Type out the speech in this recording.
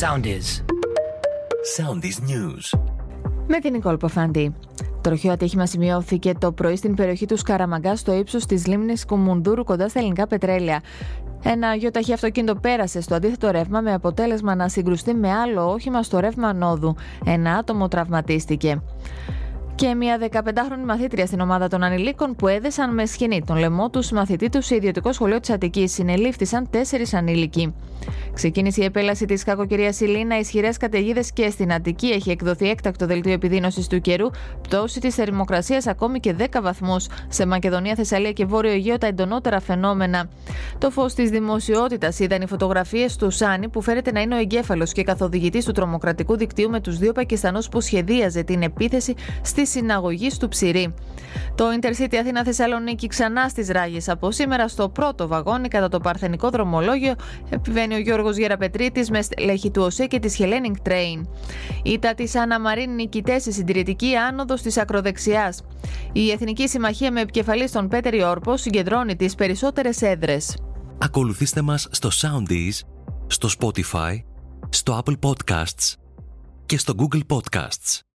Soundies. Soundies News. Με την Νικόλ Ποφάντη. Τροχαίο ατύχημα σημειώθηκε το πρωί στην περιοχή του Σκαραμαγκά στο ύψος της λίμνης Κουμουνδούρου κοντά στα ελληνικά πετρέλαια. Ένα γιοταχή αυτοκίνητο πέρασε στο αντίθετο ρεύμα με αποτέλεσμα να συγκρουστεί με άλλο όχημα στο ρεύμα νόδου. Ένα άτομο τραυματίστηκε και μια 15χρονη μαθήτρια στην ομάδα των ανηλίκων που έδεσαν με σχοινή τον λαιμό τους μαθητή τους σε ιδιωτικό σχολείο της Αττικής. Συνελήφθησαν τέσσερις ανήλικοι. Ξεκίνησε η επέλαση της κακοκαιρίας Ηλίνα, ισχυρές καταιγίδες και στην Αττική έχει εκδοθεί έκτακτο δελτίο επιδείνωσης του καιρού, πτώση της θερμοκρασίας ακόμη και 10 βαθμούς. Σε Μακεδονία, Θεσσαλία και Βόρειο Αιγαίο τα εντονότερα φαινόμενα. Το φως της δημοσιότητας είδαν οι φωτογραφίες του Σάνι που φέρεται να είναι ο εγκέφαλος και καθοδηγητής του τρομοκρατικού δικτύου με τους δύο Πακιστανούς που σχεδίαζε την επίθεση στη συναγωγή του Ψηρή. Το Intercity Αθήνα Θεσσαλονίκη ξανά στις ράγες από σήμερα στο πρώτο βαγόνι κατά το παρθενικό δρομολόγιο επιβαίνει ο Γιώργος Γεραπετρίτης με στελέχη του ΟΣΕ και της Hellenic Train. Ήτα τη Άννα Μαρίν νικητές στη συντηρητική άνοδος της ακροδεξιάς. Η Εθνική Συμμαχία με επικεφαλής τον Πέτερ Όρπο συγκεντρώνει τις περισσότερες έδρες. Ακολουθήστε μας στο Soundees, στο Spotify, στο Apple Podcasts και στο Google Podcasts.